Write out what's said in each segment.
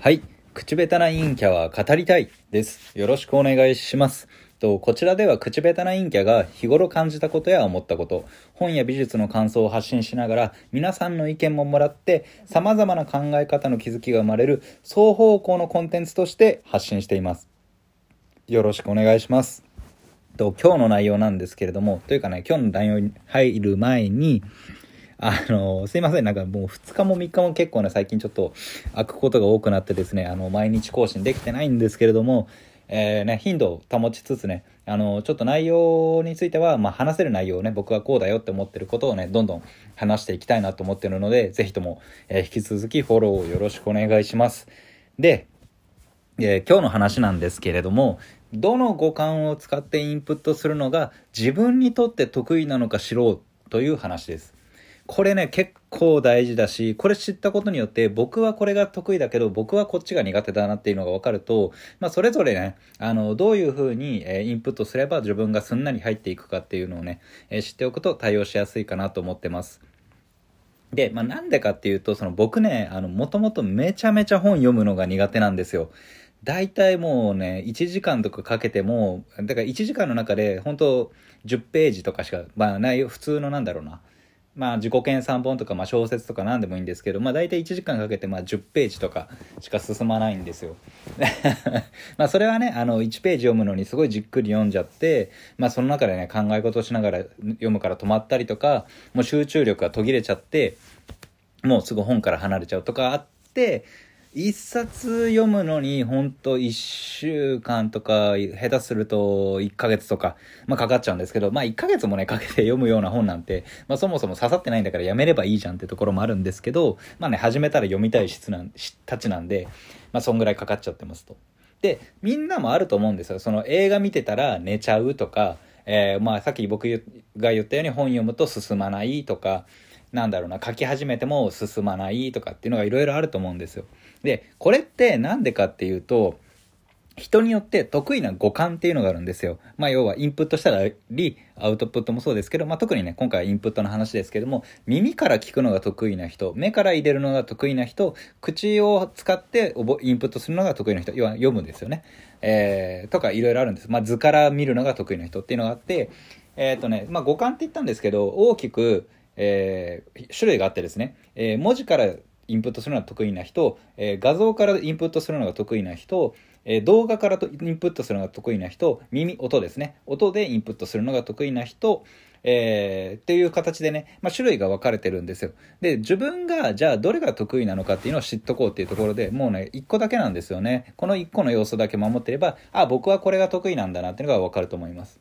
はい。口下手な陰キャは語りたいです。よろしくお願いします。とこちらでは口下手な陰キャが日頃感じたことや思ったこと、本や美術の感想を発信しながら皆さんの意見ももらって様々な考え方の気づきが生まれる双方向のコンテンツとして発信しています。よろしくお願いします。と今日の内容なんですけれども、というかね、今日の内容に入る前に、あの、すいません、なんかもう2日も3日も結構ね、最近ちょっと開くことが多くなってですね、あの、毎日更新できてないんですけれども、えー、ね、頻度を保ちつつね、あの、ちょっと内容については、まあ、話せる内容をね、僕はこうだよって思ってることをね、どんどん話していきたいなと思ってるので、ぜひとも、えー引き続きフォローをよろしくお願いします。で、えー今日の話なんですけれども、どの五感を使ってインプットするのが自分にとって得意なのか知ろうという話です。これね、結構大事だし、これ知ったことによって、僕はこれが得意だけど、僕はこっちが苦手だなっていうのが分かると、まあ、それぞれね、あの、どういう風に、えインプットすれば自分がすんなり入っていくかっていうのをね、え知っておくと対応しやすいかなと思ってます。で、まあ、なんでかっていうと、その僕ね、あの、もともとめちゃめちゃ本読むのが苦手なんですよ。大体もうね、1時間とかかけても、だから1時間の中で、本当10ページとかしか、まあ、内容、普通のなんだろうな。まあ、自己研3本とか、まあ、小説とか何でもいいんですけど、まあ、大体1時間かけて、まあ、10ページとかしか進まないんですよ。まあ、それはね、あの、1ページ読むのにすごいじっくり読んじゃって、まあ、その中でね、考え事をしながら読むから止まったりとか、もう集中力が途切れちゃって、もうすぐ本から離れちゃうとかあって、一冊読むのにほんと一週間とか、下手すると1ヶ月とか、まあかかっちゃうんですけど、まあ1ヶ月もね、かけて読むような本なんて、まあそもそも刺さってないんだからやめればいいじゃんってところもあるんですけど、まあね、始めたら読みたい質なん、たちなんで、まあそんぐらいかかっちゃってますと。で、みんなもあると思うんですよ。その映画見てたら寝ちゃうとか、えーまあさっき僕が言ったように本読むと進まないとか、なんだろうな、書き始めても進まないとかっていうのがいろいろあると思うんですよ。で、これってなんでかっていうと、人によって得意な五感っていうのがあるんですよ。まあ要はインプットしたり、アウトプットもそうですけど、まあ特にね、今回はインプットの話ですけども、耳から聞くのが得意な人、目から入れるのが得意な人、口を使ってインプットするのが得意な人、要は読むんですよね。えー、とかいろいろあるんです。まあ図から見るのが得意な人っていうのがあって、えっ、とね、まあ五感って言ったんですけど、大きく、えー種類があってですね、えー文字からインプットするのが得意な人、えー画像からインプットするのが得意な人、え動画からとインプットするのが得意な人、耳、音ですね。音でインプットするのが得意な人、えーっていう形でね、まあ、種類が分かれてるんですよ。で、自分がじゃあどれが得意なのかっていうのを知っとこうっていうところでもうね、一個だけなんですよね。この一個の要素だけ守ってれば、あ、僕はこれが得意なんだなっていうのが分かると思います。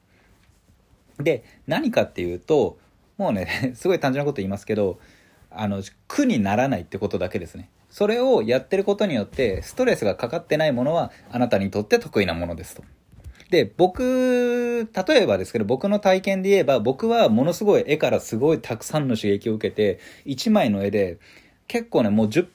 で、何かっていうと、もうね、すごい単純なこと言いますけど、あの、苦にならないってことだけですね。それをやってることによって、ストレスがかかってないものは、あなたにとって得意なものですと。で、僕、例えばですけど、僕の体験で言えば、僕はものすごい絵からすごいたくさんの刺激を受けて、1枚の絵で、結構ね、もう10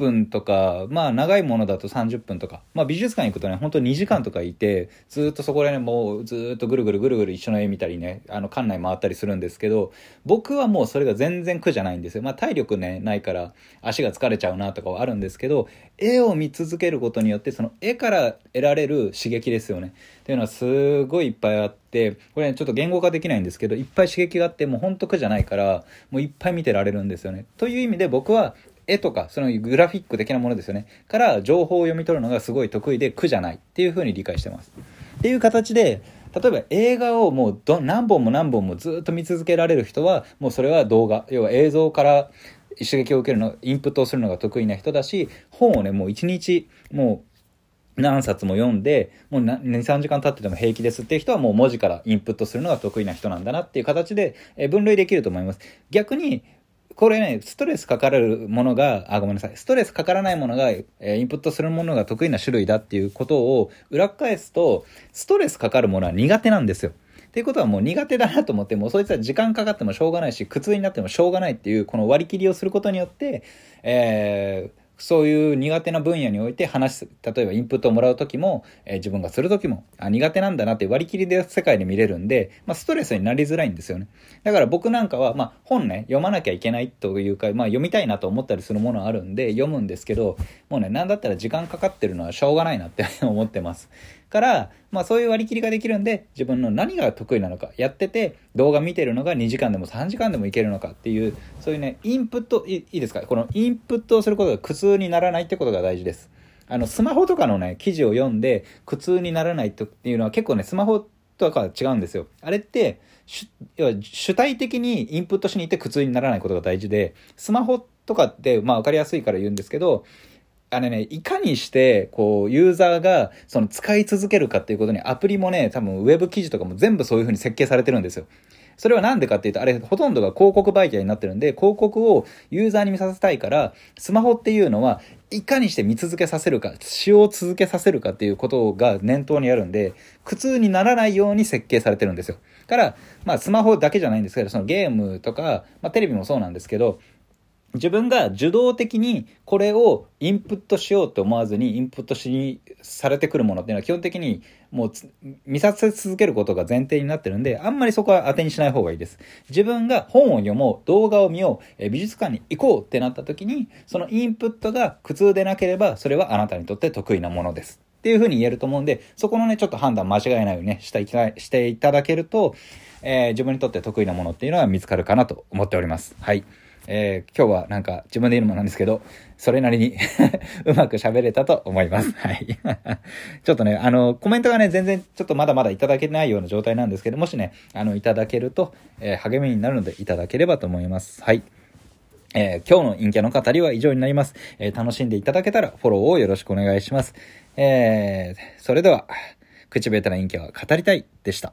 分とか、まあ長いものだと30分とか、まあ美術館行くとね、本当2時間とかいて、ずっとそこでね、もうずっとぐるぐるぐるぐる一緒の絵見たりね、あの館内回ったりするんですけど、僕はもうそれが全然苦じゃないんですよ。まあ体力ね、ないから足が疲れちゃうなとかはあるんですけど、絵を見続けることによって、その絵から得られる刺激ですよね。っていうのはすごいいっぱいあって、これね、ちょっと言語化できないんですけど、いっぱい刺激があって、もう本当苦じゃないから、もういっぱい見てられるんですよね。という意味で僕は、絵とか、そのグラフィック的なものですよね。から情報を読み取るのがすごい得意で苦じゃないっていうふうに理解してます。っていう形で、例えば映画をもうど何本も何本もずっと見続けられる人は、もうそれは動画、要は映像から刺激を受けるの、インプットをするのが得意な人だし、本をね、もう一日、もう何冊も読んで、もう2、3時間経ってても平気ですっていう人はもう文字からインプットするのが得意な人なんだなっていう形で分類できると思います。逆に、これね、ストレスかかるものが、あ、ごめんなさい。ストレスかからないものが、えーインプットするものが得意な種類だっていうことを裏返すと、ストレスかかるものは苦手なんですよ。っていうことはもう苦手だなと思って、もうそいつは時間かかってもしょうがないし、苦痛になってもしょうがないっていう、この割り切りをすることによって、えーそういう苦手な分野において話す。例えばインプットをもらうときも、えー、自分がするときも、あ、苦手なんだなって割り切りで世界で見れるんで、まあ、ストレスになりづらいんですよね。だから僕なんかは、まあ、本ね、読まなきゃいけないというか、まあ、読みたいなと思ったりするものはあるんで、読むんですけど、もうね、なんだったら時間かかってるのはしょうがないなって 思ってます。から、まあそういう割り切りができるんで、自分の何が得意なのか、やってて、動画見てるのが2時間でも3時間でもいけるのかっていう、そういうね、インプット、いいですか？このインプットをすることが苦痛にならないってことが大事です。あの、スマホとかのね、記事を読んで苦痛にならないっていうのは結構ね、スマホとかは違うんですよ。あれって、要は主体的にインプットしに行って苦痛にならないことが大事で、スマホとかって、まあ分かりやすいから言うんですけど、あれね、いかにして、こう、ユーザーが、その、使い続けるかっていうことに、アプリもね、多分、ウェブ記事とかも全部そういう風に設計されてるんですよ。それはなんでかっていうと、あれ、ほとんどが広告媒体になってるんで、広告をユーザーに見させたいから、スマホっていうのは、いかにして見続けさせるか、使用を続けさせるかっていうことが念頭にあるんで、苦痛にならないように設計されてるんですよ。から、まあ、スマホだけじゃないんですけど、そのゲームとか、まあ、テレビもそうなんですけど、自分が受動的にこれをインプットしようと思わずにインプットしにされてくるものっていうのは基本的にもう見させ続けることが前提になってるんであんまりそこは当てにしない方がいいです。自分が本を読もう、動画を見よう、美術館に行こうってなった時にそのインプットが苦痛でなければそれはあなたにとって得意なものです。っていうふうに言えると思うんで、そこのね、ちょっと判断間違えないようにね、してしていただけると、えー、自分にとって得意なものっていうのは見つかるかなと思っております。はい。えー、今日はなんか自分で言うのもなんですけど、それなりに うまく喋れたと思います。はい。ちょっとね、あの、コメントがね、全然ちょっとまだまだいただけないような状態なんですけど、もしね、あの、いただけると、えー、励みになるのでいただければと思います。はい。えー、今日の陰キャの語りは以上になります。えー、楽しんでいただけたらフォローをよろしくお願いします。えー、それでは、口下手な陰キャは語りたいでした。